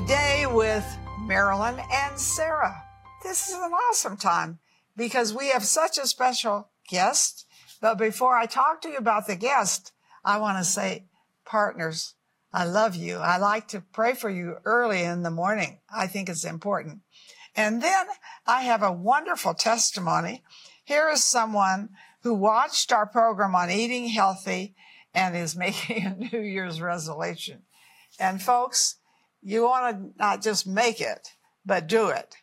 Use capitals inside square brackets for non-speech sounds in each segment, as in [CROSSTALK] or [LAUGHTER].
today with Marilyn and Sarah. This is an awesome time because we have such a special guest. But before I talk to you about the guest, I want to say, partners, I love you. I like to pray for you early in the morning. I think it's important. And then I have a wonderful testimony. Here is someone who watched our program on eating healthy and is [LAUGHS] making a New Year's resolution. And folks, you want to not just make it, but do it.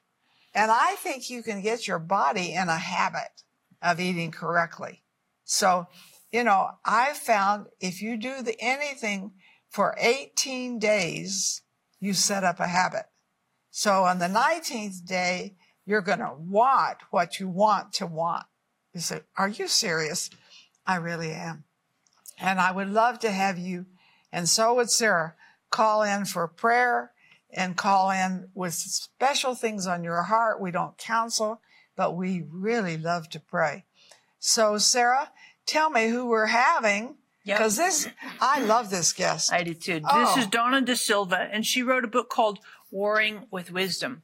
And I think you can get your body in a habit of eating correctly. So, you know, I found if you do the, anything for 18 days, you set up a habit. So on the 19th day, you're going to want what you want to want. You say, are you serious? I really am. And I would love to have you, and so would Sarah, call in for prayer and call in with special things on your heart. We don't counsel, but we really love to pray. So, Sarah, tell me who we're having. Because yep. this, I love this guest. I do too. Oh. This is oh. Dawna De Silva, and she wrote a book called Warring with Wisdom.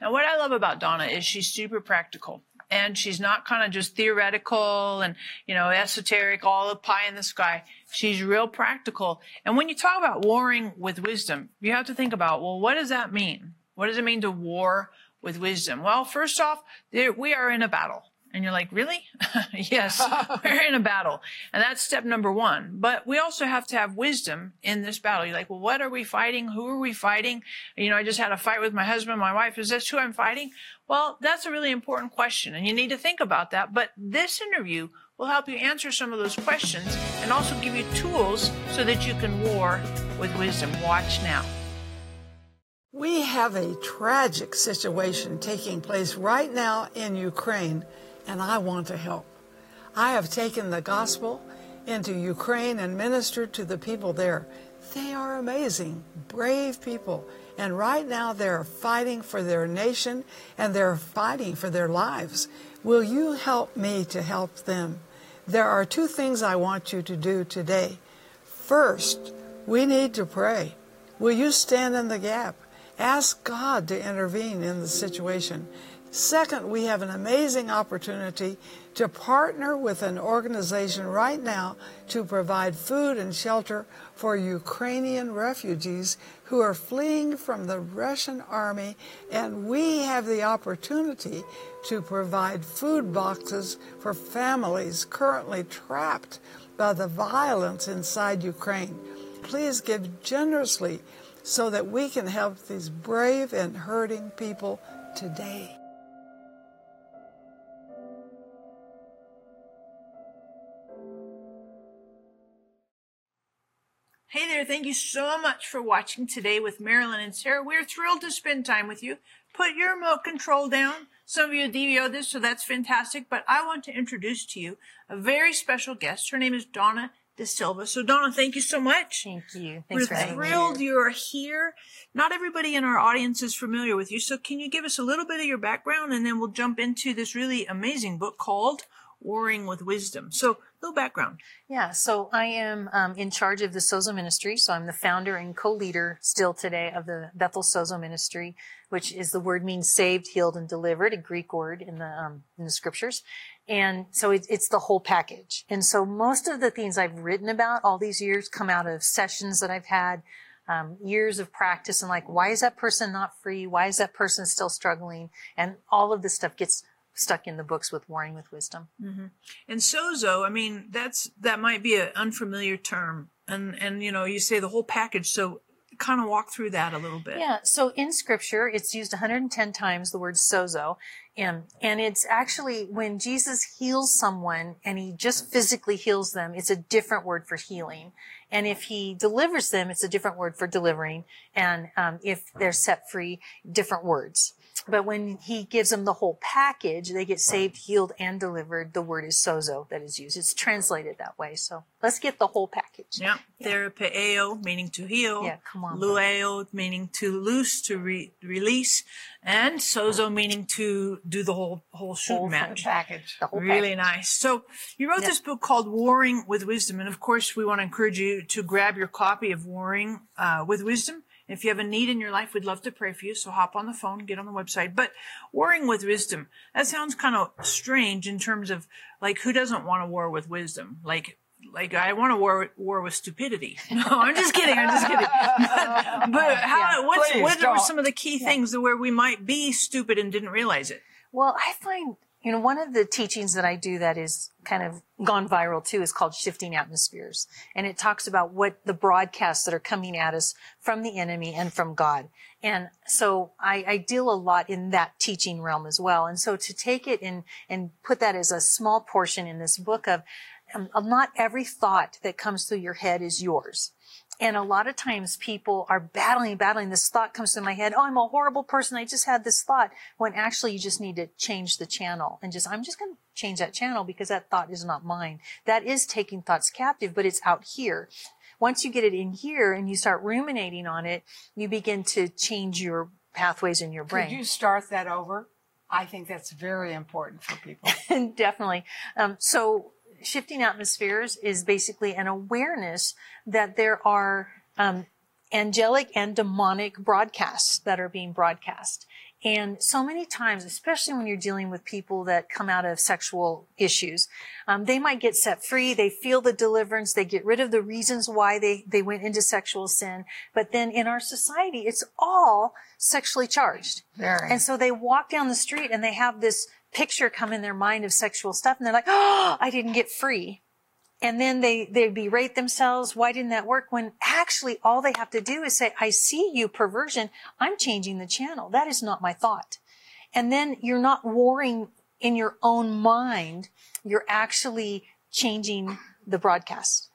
Now, what I love about Dawna is she's super practical and she's not kind of just theoretical and you know esoteric all the pie in the sky. She's real practical. And when you talk about warring with wisdom you have to think about well what does that mean? What does it mean to war with wisdom? Well first off we are in a battle and you're like, really? [LAUGHS] yes, [LAUGHS] we're in a battle. And that's step number one. But we also have to have wisdom in this battle. You're like, well, what are we fighting? Who are we fighting? You know, I just had a fight with my husband, my wife. Is this who I'm fighting? Well, that's a really important question and you need to think about that. But this interview will help you answer some of those questions and also give you tools so that you can war with wisdom. Watch now. We have a tragic situation taking place right now in Ukraine and I want to help. I have taken the gospel into Ukraine and ministered to the people there. They are amazing, brave people. And right now they're fighting for their nation and they're fighting for their lives. Will you help me to help them? There are two things I want you to do today. First, we need to pray. Will you stand in the gap? Ask God to intervene in the situation. Second, we have an amazing opportunity to partner with an organization right now to provide food and shelter for Ukrainian refugees who are fleeing from the Russian army. And we have the opportunity to provide food boxes for families currently trapped by the violence inside Ukraine. Please give generously so that we can help these brave and hurting people today. Hey there, thank you so much for watching today with Marilyn and Sarah. We're thrilled to spend time with you. Put your remote control down. Some of you DVR this, so that's fantastic. But I want to introduce to you a very special guest. Her name is Dawna De Silva. So Dawna, thank you so much. Thank you. Thanks We're thrilled you're here. Not everybody in our audience is familiar with you. So can you give us a little bit of your background and then we'll jump into this really amazing book called Warring with Wisdom. So little background. Yeah, so I am um, in charge of the Sozo Ministry. So I'm the founder and co-leader still today of the Bethel Sozo Ministry, which is the word means saved, healed, and delivered, a Greek word in the um, in the scriptures. And so it, it's the whole package. And so most of the things I've written about all these years come out of sessions that I've had, um, years of practice, and like, why is that person not free? Why is that person still struggling? And all of this stuff gets stuck in the books with Warring with Wisdom. Mm-hmm. And sozo, I mean, that's that might be an unfamiliar term, and and you know, you say the whole package. So kind of walk through that a little bit. Yeah. So in Scripture, it's used 110 times the word sozo, and and it's actually when Jesus heals someone and he just physically heals them, it's a different word for healing. And if he delivers them, it's a different word for delivering. And um, if they're set free, different words. But when he gives them the whole package, they get saved, healed, and delivered. The word is sozo that is used. It's translated that way. So Let's get the whole package. Yeah. Therapeo, meaning to heal. Yeah, come on, Lueo, meaning to loose, to re- release. And sozo, meaning to do the whole, whole shoot Whole match. Package. The whole Really package. nice. So you wrote this book called Warring with Wisdom. And of course, we want to encourage you to grab your copy of Warring uh, with Wisdom. If you have a need in your life, we'd love to pray for you. So hop on the phone, get on the website. But warring with wisdom, that sounds kind of strange in terms of like, who doesn't want to war with wisdom? Like, like I want to war, war with stupidity. [LAUGHS] No, I'm just kidding. I'm just kidding. But, [LAUGHS] but how, Yeah. what's, Please what are don't. some of the key things where we might be stupid and didn't realize it? Well, I find, you know, one of the teachings that I do that is kind of gone viral too is called shifting atmospheres. And it talks about what the broadcasts that are coming at us from the enemy and from God. And so I, I deal a lot in that teaching realm as well. And so to take it and, and put that as a small portion in this book of, um, not every thought that comes through your head is yours. And a lot of times people are battling, battling. This thought comes to my head. Oh, I'm a horrible person. I just had this thought. When actually you just need to change the channel and just, I'm just going to change that channel because that thought is not mine. That is taking thoughts captive, but it's out here. Once you get it in here and you start ruminating on it, you begin to change your pathways in your brain. Could you start that over? I think that's very important for people. [LAUGHS] Definitely. Um, so shifting atmospheres is basically an awareness that there are um, angelic and demonic broadcasts that are being broadcast. And so many times, especially when you're dealing with people that come out of sexual issues, um, they might get set free. They feel the deliverance. They get rid of the reasons why they, they went into sexual sin. But then in our society, it's all sexually charged. Very. And so they walk down the street and they have this picture come in their mind of sexual stuff and they're like, oh, I didn't get free. And then they, they berate themselves. Why didn't that work? When actually all they have to do is say, I see you perversion. I'm changing the channel. That is not my thought. And then you're not warring in your own mind. You're actually changing the broadcast.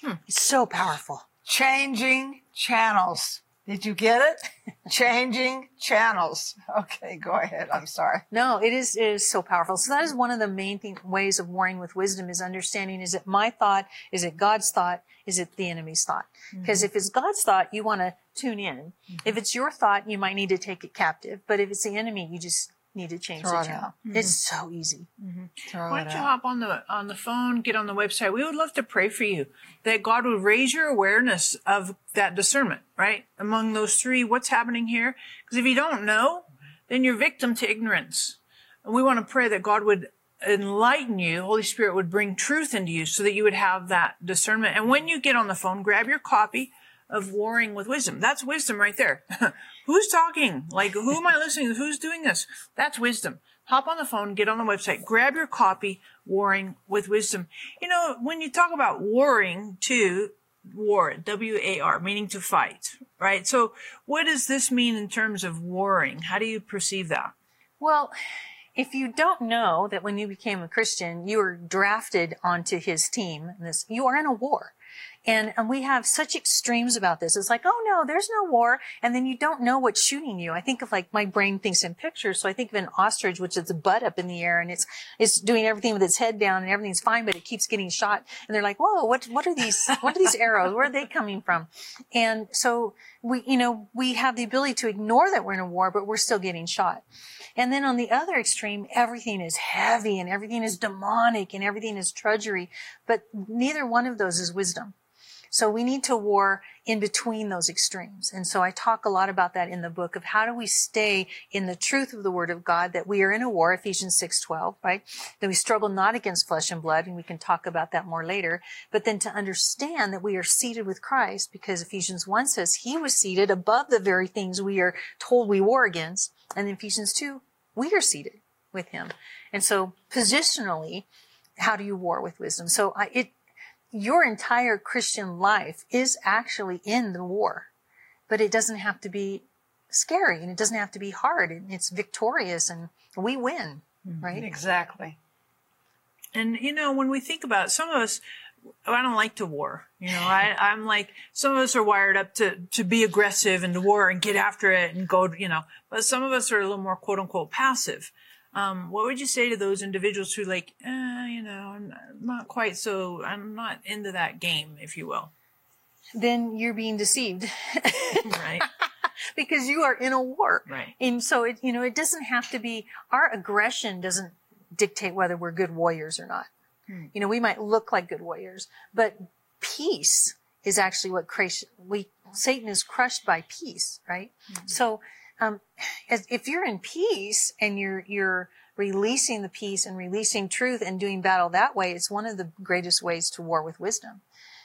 Hmm. It's so powerful. Changing channels. Did you get it? [LAUGHS] Changing channels. Okay, go ahead. I'm sorry. No, it is it is so powerful. So that is one of the main thing, ways of warring with wisdom is understanding: is it my thought? Is it God's thought? Is it the enemy's thought? Mm-hmm. Because if it's God's thought, you want to tune in. Mm-hmm. If it's your thought, you might need to take it captive. But if it's the enemy, you just need to change Throw the it channel. out. It's so easy. Mm-hmm. Throw Why don't you out. hop on the on the phone, get on the website? We would love to pray for you that God would raise your awareness of that discernment, right? Among those three, what's happening here? Because if you don't know, then you're victim to ignorance. And we want to pray that God would enlighten you, the Holy Spirit would bring truth into you so that you would have that discernment. And when you get on the phone, grab your copy of Warring with Wisdom. That's wisdom right there. [LAUGHS] Who's talking? Like, who am I listening to? Who's doing this? That's wisdom. Hop on the phone, get on the website, grab your copy, Warring with Wisdom. You know, when you talk about warring too, war, W-A-R, meaning to fight, right? So what does this mean in terms of warring? How do you perceive that? Well, if you don't know that when you became a Christian, you were drafted onto his team, this you are in a war. And, and we have such extremes about this. It's like, oh no, there's no war. And then you don't know what's shooting you. I think of like my brain thinks in pictures. So I think of an ostrich, which is a butt up in the air and it's, it's doing everything with its head down and everything's fine, but it keeps getting shot. And they're like, whoa, what, what are these, what are these arrows? Where are they coming from? And so we, you know, we have the ability to ignore that we're in a war, but we're still getting shot. And then on the other extreme, everything is heavy and everything is demonic and everything is drudgery, but neither one of those is wisdom. So we need to war in between those extremes. And so I talk a lot about that in the book of how do we stay in the truth of the word of God that we are in a war, Ephesians 6:12, right? That we struggle not against flesh and blood, and we can talk about that more later, but then to understand that we are seated with Christ because Ephesians 1 says he was seated above the very things we are told we war against, and in Ephesians 2, we are seated with him. And so positionally, how do you war with wisdom? So I, it your entire Christian life is actually in the war, but it doesn't have to be scary and it doesn't have to be hard it's victorious and we win, mm-hmm. right? Exactly. And you know, when we think about it, some of us, I don't like to war. You know, I, [LAUGHS] I'm like, some of us are wired up to, to be aggressive and to war and get after it and go, you know, but some of us are a little more quote unquote passive. Um, what would you say to those individuals who like, eh, you know, I'm not quite so, I'm not into that game, if you will. Then you're being deceived. [LAUGHS] Right. [LAUGHS] because you are in a war. Right. And so it, you know, it doesn't have to be, our aggression doesn't dictate whether we're good warriors or not. Hmm. You know, we might look like good warriors, but peace is actually what creation, we, Satan is crushed by peace, right? So, um, if you're in peace and you're, you're releasing the peace and releasing truth and doing battle that way, it's one of the greatest ways to war with wisdom.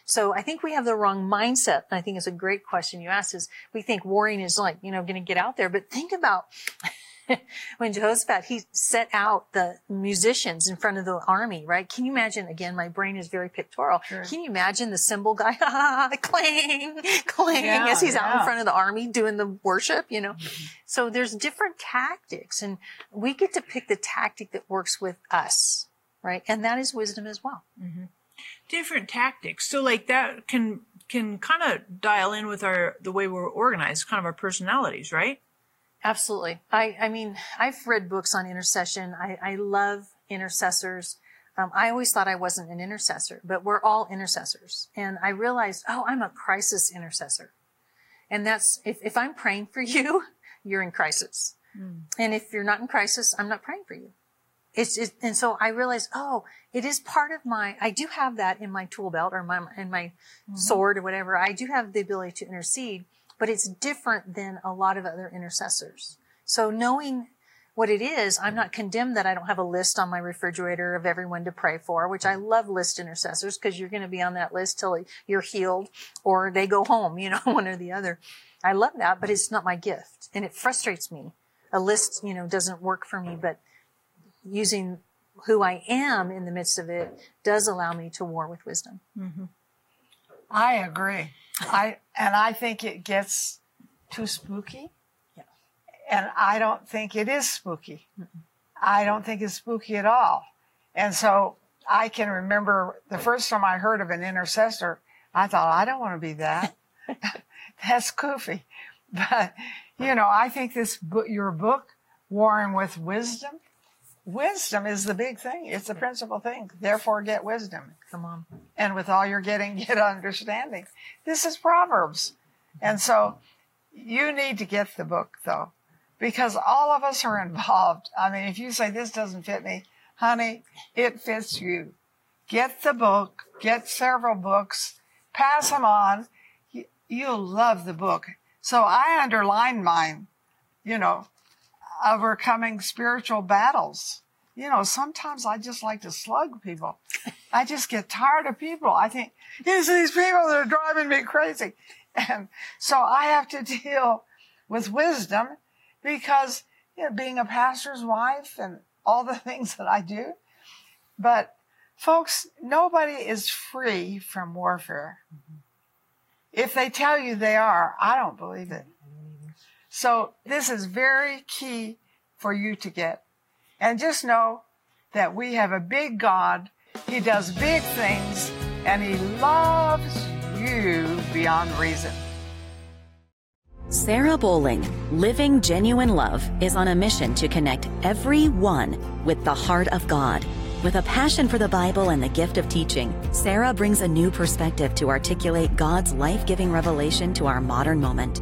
So I think we have the wrong mindset. And I think it's a great question you asked is we think warring is like, you know, going to get out there, but think about [LAUGHS] when Jehoshaphat, he set out the musicians in front of the army, right? Can you imagine, again, my brain is very pictorial. Sure. Can you imagine the cymbal guy, [LAUGHS] clang, clang, Yeah, as he's out in front of the army doing the worship, you know? Mm-hmm. So there's different tactics and we get to pick the tactic that works with us, right? And that is wisdom as well. Mm-hmm. different tactics. So like that can can kind of dial in with our the way we're organized, kind of our personalities, right? Absolutely. I, I mean, I've read books on intercession. I, I love intercessors. Um, I always thought I wasn't an intercessor, but we're all intercessors. And I realized, oh, I'm a crisis intercessor. And that's, if, if I'm praying for [LAUGHS] you, you're in crisis. And if you're not in crisis, I'm not praying for you. It's, it, and so I realized, oh, it is part of my, I do have that in my tool belt or my, in my sword or whatever. I do have the ability to intercede, but it's different than a lot of other intercessors. So knowing what it is, I'm not condemned that I don't have a list on my refrigerator of everyone to pray for, which I love list intercessors because you're going to be on that list till you're healed or they go home, you know, [LAUGHS] one or the other. I love that, but it's not my gift and it frustrates me. A list, you know, doesn't work for me, but using who I am in the midst of it does allow me to war with wisdom. Mm-hmm. I agree. I and I think it gets too spooky. Yeah. And I don't think it is spooky. I don't think it's spooky at all. And so I can remember the first time I heard of an intercessor, I thought, I don't want to be that. [LAUGHS] [LAUGHS] That's goofy. But, you know, I think this book, your book, Warring with Wisdom, wisdom is the big thing. It's the principal thing. Therefore, get wisdom Come on. and with all you're getting, [LAUGHS] get understanding. This is Proverbs. And so you need to get the book though, because all of us are involved. I mean, if you say this doesn't fit me, honey, it fits you. Get the book, get several books, pass them on. You- You'll love the book. So I underlined mine, you know, overcoming spiritual battles. You know, sometimes I just like to slug people. I just get tired of people. I think, it's these people that are driving me crazy. And so I have to [LAUGHS] deal with wisdom because, you know, being a pastor's wife and all the [LAUGHS] things that I do. But folks, nobody is free from warfare. Mm-hmm. If they tell you they are, I don't believe it. So this is very key for you to get. And just know that we have a big God. He does big things and he loves you beyond reason. Sarah Bowling, Living Genuine Love, is on a mission to connect everyone with the heart of God. With a passion for the Bible and the gift of teaching, Sarah brings a new perspective to articulate God's life giving revelation to our modern moment.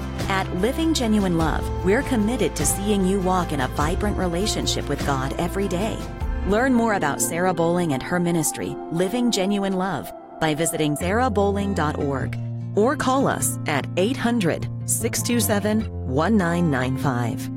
At Living Genuine Love, we're committed to seeing you walk in a vibrant relationship with God every day. Learn more about Sarah Bowling and her ministry, Living Genuine Love, by visiting sarahbowling.org or call us at 800 627 1995.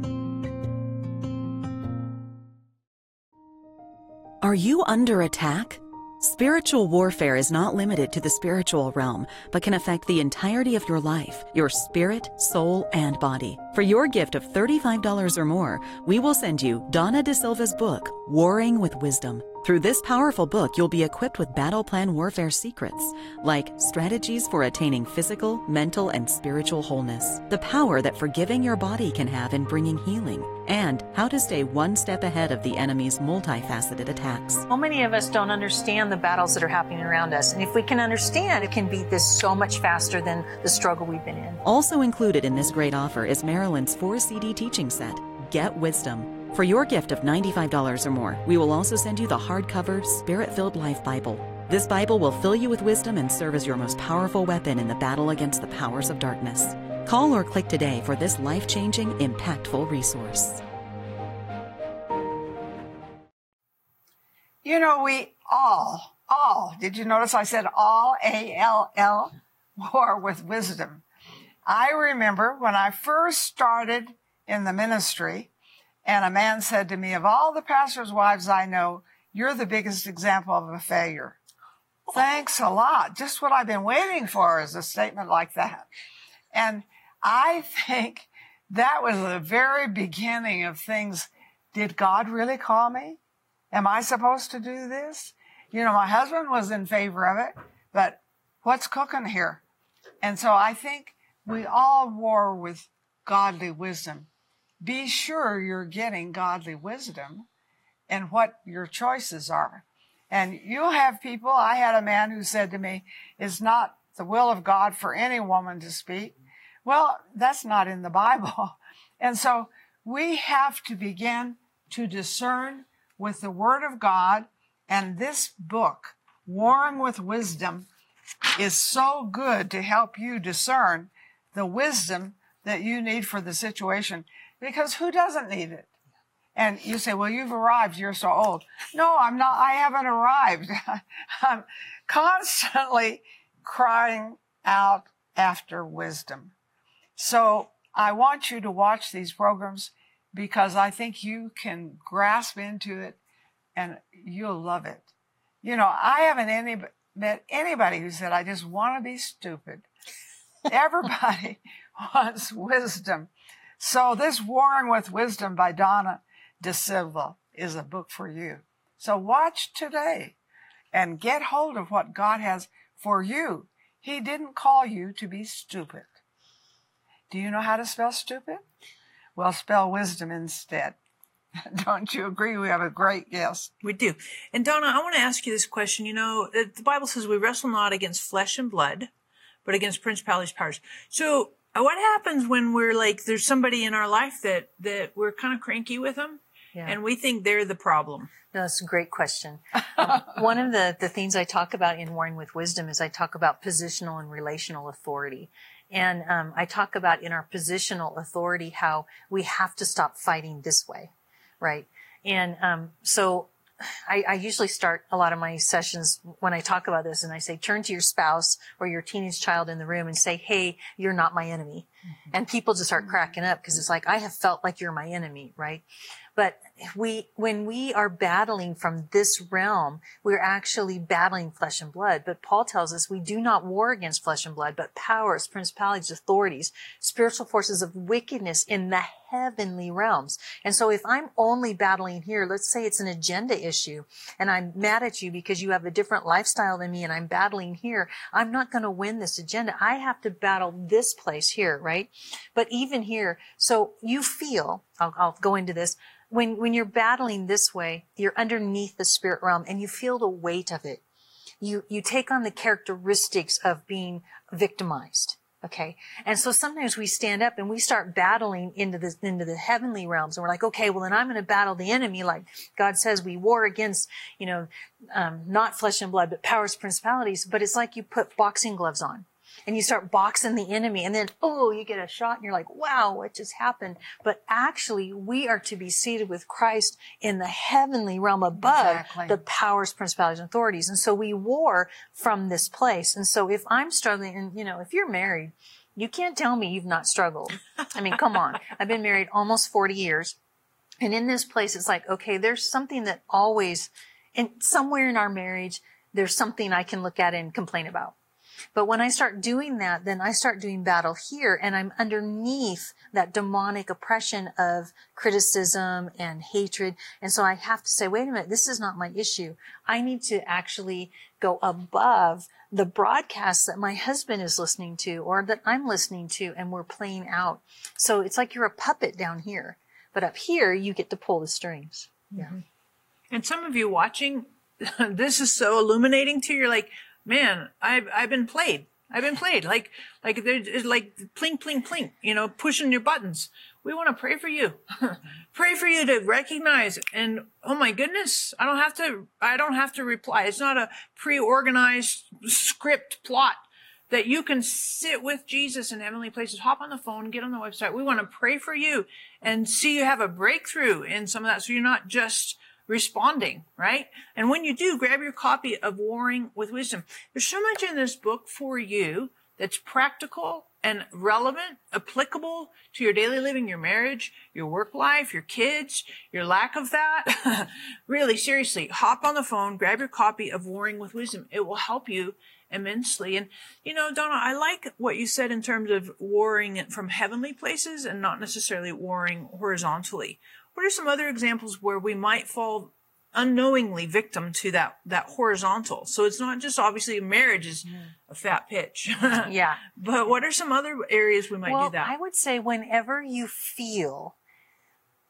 Are you under attack? Spiritual warfare is not limited to the spiritual realm, but can affect the entirety of your life, your spirit, soul, and body. For your gift of $35 or more, we will send you Dawna De Silva's book, Warring with Wisdom. Through this powerful book, you'll be equipped with battle plan warfare secrets, like strategies for attaining physical, mental, and spiritual wholeness, the power that forgiving your body can have in bringing healing, and how to stay one step ahead of the enemy's multifaceted attacks. So many of us don't understand the battles that are happening around us. And if we can understand, it can beat this so much faster than the struggle we've been in. Also included in this great offer is Marilyn's 4 CD teaching set, Get Wisdom. For your gift of $95 or more, we will also send you the hardcover, spirit filled Life Bible. This Bible will fill you with wisdom and serve as your most powerful weapon in the battle against the powers of darkness. Call or click today for this life changing, impactful resource. You know, we all, all, did you notice I said all, A L L, [LAUGHS] war with wisdom? I remember when I first started in the ministry, and a man said to me, Of all the pastors' wives I know, you're the biggest example of a failure. Thanks a lot. Just what I've been waiting for is a statement like that. And I [LAUGHS] think that was the very beginning of things. Did God really call me? Am I supposed to do this? You know, my husband was in favor of it, but what's cooking here? And so I think we all war with godly wisdom be sure you're getting godly wisdom and what your choices are. And you'll have people, I had a man who said to me, it's not the will of God for any woman to speak. Well, that's not in the Bible. [LAUGHS] And so we have to begin to discern with the Word of God. And this book, Warring with Wisdom, is so good to help you discern the wisdom that you need for the situation because who doesn't need it? And you say, well, you've arrived. You're so old. No, I'm not. I haven't arrived. [LAUGHS] I'm constantly crying out after wisdom. So I want you to watch these programs because I think you can grasp into it and you'll love it. You know, I haven't any, met anybody who said, I just want to be stupid. Everybody [LAUGHS] wants wisdom. So this Warring with Wisdom by Dawna De Silva is a book for you. So watch today and get hold of what God has for you. He didn't call you to be stupid. Do you know how to spell stupid? Well, spell wisdom instead. [LAUGHS] Don't you agree? We have a great guest. We do. And Dawna, I want to ask you this question. You know, the Bible says we wrestle not against flesh and blood, but against principalities, powers. So what happens when we're like there's somebody in our life that that we're kind of cranky with them yeah. and we think they're the problem no, that's a great question. um, [LAUGHS] one of the, the things I talk about in Warring with Wisdom is I talk about positional and relational authority. And um, I talk about in our positional authority how we have to stop fighting this way, right? And um, so I, I, usually start a lot of my sessions when I talk about this and I say, turn to your spouse or your teenage child in the room and say, Hey, you're not my enemy. Mm-hmm. And people just start cracking up because it's like, I have felt like you're my enemy, right? But we, when we are battling from this realm, we're actually battling flesh and blood. But Paul tells us we do not war against flesh and blood, but powers, principalities, authorities, spiritual forces of wickedness in the heavenly realms. And so if I'm only battling here, let's say it's an agenda issue and I'm mad at you because you have a different lifestyle than me and I'm battling here, I'm not going to win this agenda. I have to battle this place here, right? But even here, so you feel, I'll, I'll go into this, when, when you're battling this way, you're underneath the spirit realm and you feel the weight of it. You, you take on the characteristics of being victimized. Okay. And so sometimes we stand up and we start battling into the, into the heavenly realms and we're like, okay, well then I'm going to battle the enemy. Like God says we war against, you know, um, not flesh and blood, but powers, principalities. But it's like you put boxing gloves on and you start boxing the enemy and then, oh, you get a shot and you're like, wow, what just happened? But actually, we are to be seated with Christ in the heavenly realm above exactly. the powers, principalities, and authorities. And so we war from this place. And so if I'm struggling, and you know, if you're married, you can't tell me you've not struggled. I mean, come on. [LAUGHS] I've been married almost 40 years. And in this place, it's like, okay, there's something that always, and somewhere in our marriage, there's something I can look at and complain about But when I start doing that, then I start doing battle here and I'm underneath that demonic oppression of criticism and hatred. And so I have to say, wait a minute, this is not my issue. I need to actually go above the broadcasts that my husband is listening to or that I'm listening to and we're playing out. So it's like you're a puppet down here, but up here you get to pull the strings. Yeah. Mm-hmm. And some of you watching, [LAUGHS] this is so illuminating to you. You're like, man, I've, I've been played. I've been played. Like, like there's like pling, pling, pling, you know, pushing your buttons. We want to pray for you. [LAUGHS] pray for you to recognize and oh my goodness, I don't have to, I don't have to reply. It's not a pre-organized script plot that you can sit with Jesus in heavenly places. Hop on the phone, get on the website. We want to pray for you and see you have a breakthrough in some of that. So you're not just responding, right? And when you do, grab your copy of Warring with Wisdom. There's so much in this book for you that's practical and relevant, applicable to your daily living, your marriage, your work life, your kids, your lack of that. [LAUGHS] really, seriously, hop on the phone, grab your copy of Warring with Wisdom. It will help you immensely. And, you know, Dawna, I like what you said in terms of warring from heavenly places and not necessarily warring horizontally. What are some other examples where we might fall unknowingly victim to that that horizontal? So it's not just obviously marriage is mm. a fat pitch. [LAUGHS] yeah. But what are some other areas we might well, do that? I would say whenever you feel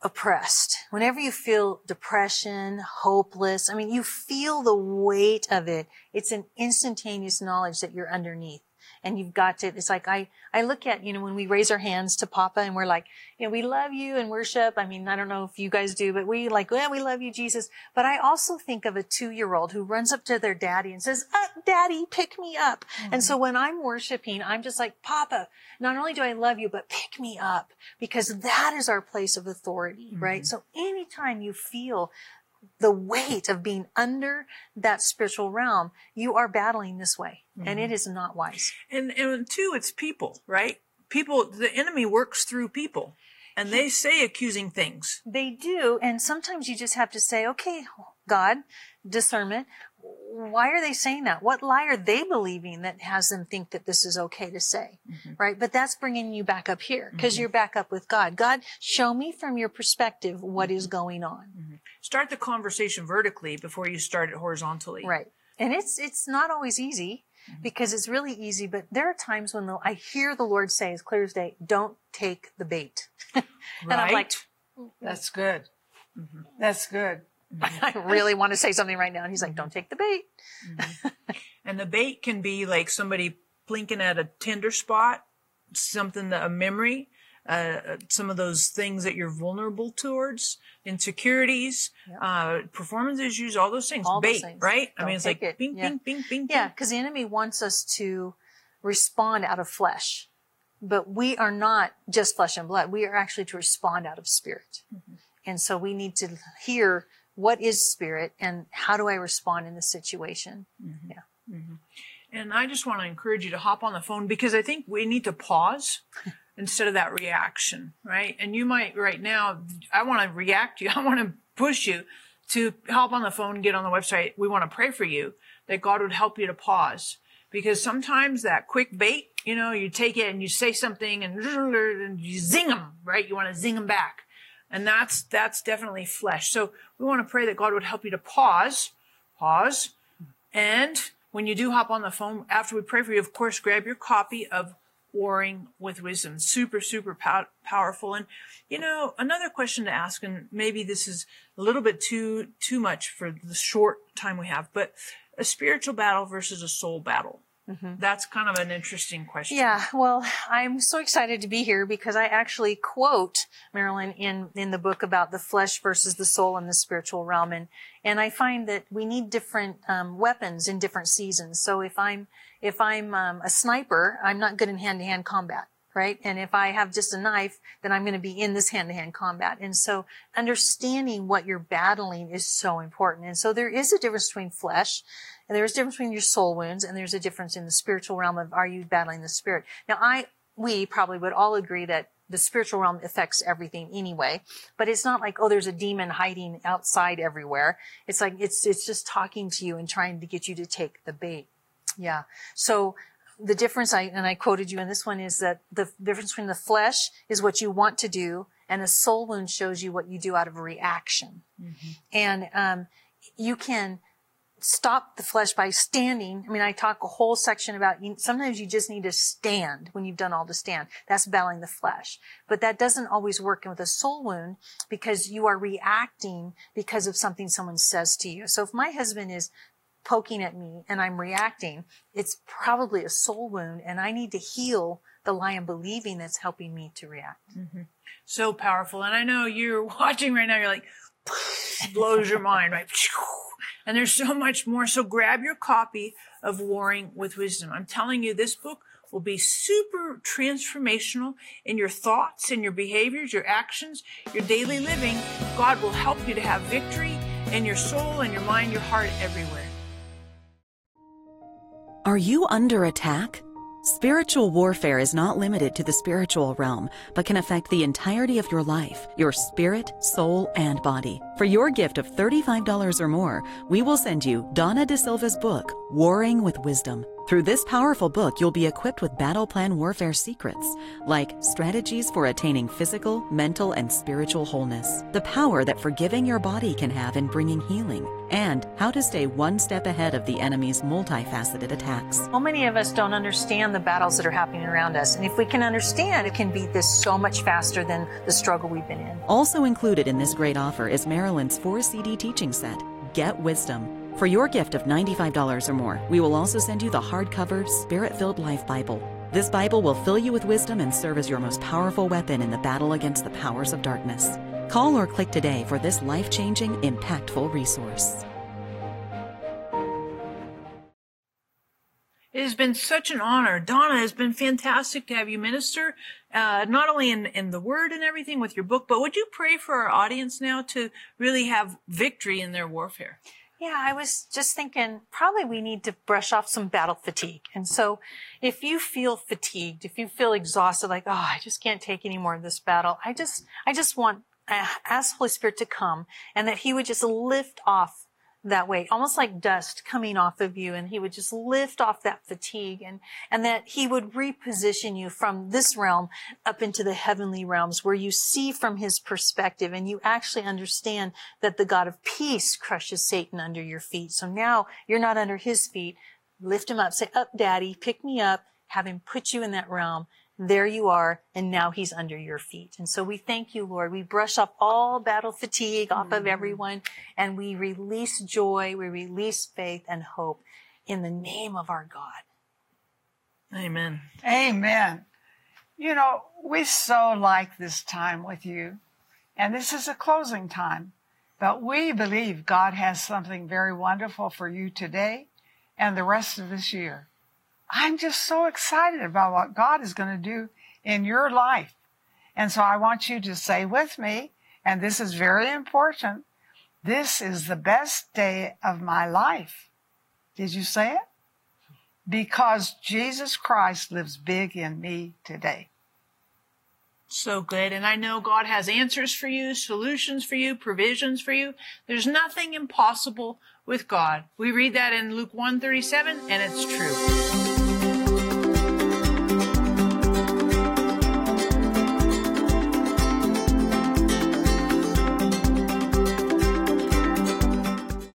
oppressed, whenever you feel depression, hopeless, I mean, you feel the weight of it. It's an instantaneous knowledge that you're underneath and you've got to, it's like I, I look at, you know, when we raise our hands to Papa and we're like, you know, we love you and worship. I mean, I don't know if you guys do, but we like, well, we love you, Jesus. But I also think of a two year old who runs up to their daddy and says, uh, daddy, pick me up. Mm-hmm. And so when I'm worshiping, I'm just like, Papa, not only do I love you, but pick me up because that is our place of authority, mm-hmm. right? So anytime you feel the weight of being under that spiritual realm, you are battling this way. Mm-hmm. And it is not wise. And, and two, it's people, right? People, the enemy works through people and they say accusing things. They do. And sometimes you just have to say, okay, God, discernment. Why are they saying that? What lie are they believing that has them think that this is okay to say? Mm-hmm. Right? But that's bringing you back up here because mm-hmm. you're back up with God. God, show me from your perspective what is mm-hmm. going on. Mm-hmm. Start the conversation vertically before you start it horizontally. Right. And it's, it's not always easy mm-hmm. because it's really easy, but there are times when I hear the Lord say as clear as day, don't take the bait. [LAUGHS] and right. I'm like, that's good. Mm-hmm. That's good. [LAUGHS] I really want to say something right now. And he's like, don't take the bait. Mm-hmm. [LAUGHS] and the bait can be like somebody blinking at a tender spot, something that a memory, uh, some of those things that you're vulnerable towards, insecurities, yeah. uh, performance issues, all those things. All bait, those things. right? Don't I mean, it's like it. bing, yeah. bing, bing, bing, Yeah, because the enemy wants us to respond out of flesh. But we are not just flesh and blood. We are actually to respond out of spirit. Mm-hmm. And so we need to hear what is spirit and how do I respond in this situation? Mm-hmm. Yeah. Mm-hmm. And I just want to encourage you to hop on the phone because I think we need to pause [LAUGHS] instead of that reaction, right? And you might right now, I want to react to you. [LAUGHS] I want to push you to hop on the phone, get on the website. We want to pray for you that God would help you to pause because sometimes that quick bait, you know, you take it and you say something and, [LAUGHS] and you zing them, right? You want to zing them back. And that's, that's definitely flesh. So we want to pray that God would help you to pause, pause. And when you do hop on the phone, after we pray for you, of course, grab your copy of Warring with Wisdom. Super, super pow- powerful. And, you know, another question to ask, and maybe this is a little bit too, too much for the short time we have, but a spiritual battle versus a soul battle. Mm-hmm. That's kind of an interesting question. Yeah, well, I'm so excited to be here because I actually quote Marilyn in in the book about the flesh versus the soul in the spiritual realm, and and I find that we need different um, weapons in different seasons. So if I'm if I'm um, a sniper, I'm not good in hand to hand combat right? And if I have just a knife, then I'm going to be in this hand to hand combat. And so understanding what you're battling is so important. And so there is a difference between flesh and there's a difference between your soul wounds and there's a difference in the spiritual realm of are you battling the spirit? Now I, we probably would all agree that the spiritual realm affects everything anyway, but it's not like, oh, there's a demon hiding outside everywhere. It's like, it's, it's just talking to you and trying to get you to take the bait. Yeah. So, the difference I, and I quoted you in this one is that the difference between the flesh is what you want to do and a soul wound shows you what you do out of a reaction. Mm-hmm. And, um, you can stop the flesh by standing. I mean, I talk a whole section about you, sometimes you just need to stand when you've done all the stand. That's battling the flesh. But that doesn't always work with a soul wound because you are reacting because of something someone says to you. So if my husband is poking at me and I'm reacting, it's probably a soul wound and I need to heal the lie I'm believing that's helping me to react. Mm-hmm. So powerful. And I know you're [LAUGHS] watching right now, you're like, [LAUGHS] blows your mind, right? [LAUGHS] And there's so much more. So grab your copy of Warring with Wisdom. I'm telling you, this book will be super transformational in your thoughts and your behaviors, your actions, your daily living. God will help you to have victory in your soul in your mind, your heart, everywhere. Are you under attack? Spiritual warfare is not limited to the spiritual realm, but can affect the entirety of your life, your spirit, soul, and body. For your gift of $35 or more, we will send you Dawna De Silva's book, Warring with Wisdom. Through this powerful book, you'll be equipped with battle plan warfare secrets, like strategies for attaining physical, mental, and spiritual wholeness, the power that forgiving your body can have in bringing healing, and how to stay one step ahead of the enemy's multifaceted attacks. So many of us don't understand the battles that are happening around us, and if we can understand, it can beat this so much faster than the struggle we've been in. Also included in this great offer is Marilyn's four CD teaching set, Get Wisdom for your gift of $95 or more, we will also send you the hardcover Spirit Filled Life Bible. This Bible will fill you with wisdom and serve as your most powerful weapon in the battle against the powers of darkness. Call or click today for this life changing, impactful resource. It has been such an honor. Dawna, has been fantastic to have you minister, uh, not only in, in the word and everything with your book, but would you pray for our audience now to really have victory in their warfare? Yeah, I was just thinking probably we need to brush off some battle fatigue. And so if you feel fatigued, if you feel exhausted, like, oh, I just can't take any more of this battle, I just, I just want, uh, ask Holy Spirit to come and that he would just lift off that way, almost like dust coming off of you. And he would just lift off that fatigue and, and that he would reposition you from this realm up into the heavenly realms where you see from his perspective and you actually understand that the God of peace crushes Satan under your feet. So now you're not under his feet. Lift him up. Say, up, daddy, pick me up. Have him put you in that realm there you are, and now he's under your feet. And so we thank you, Lord. We brush up all battle fatigue off mm-hmm. of everyone, and we release joy, we release faith and hope in the name of our God. Amen. Amen. You know, we so like this time with you, and this is a closing time, but we believe God has something very wonderful for you today and the rest of this year. I'm just so excited about what God is going to do in your life. And so I want you to say with me, and this is very important, this is the best day of my life. Did you say it? Because Jesus Christ lives big in me today. So good. And I know God has answers for you, solutions for you, provisions for you. There's nothing impossible with God. We read that in Luke 137 and it's true.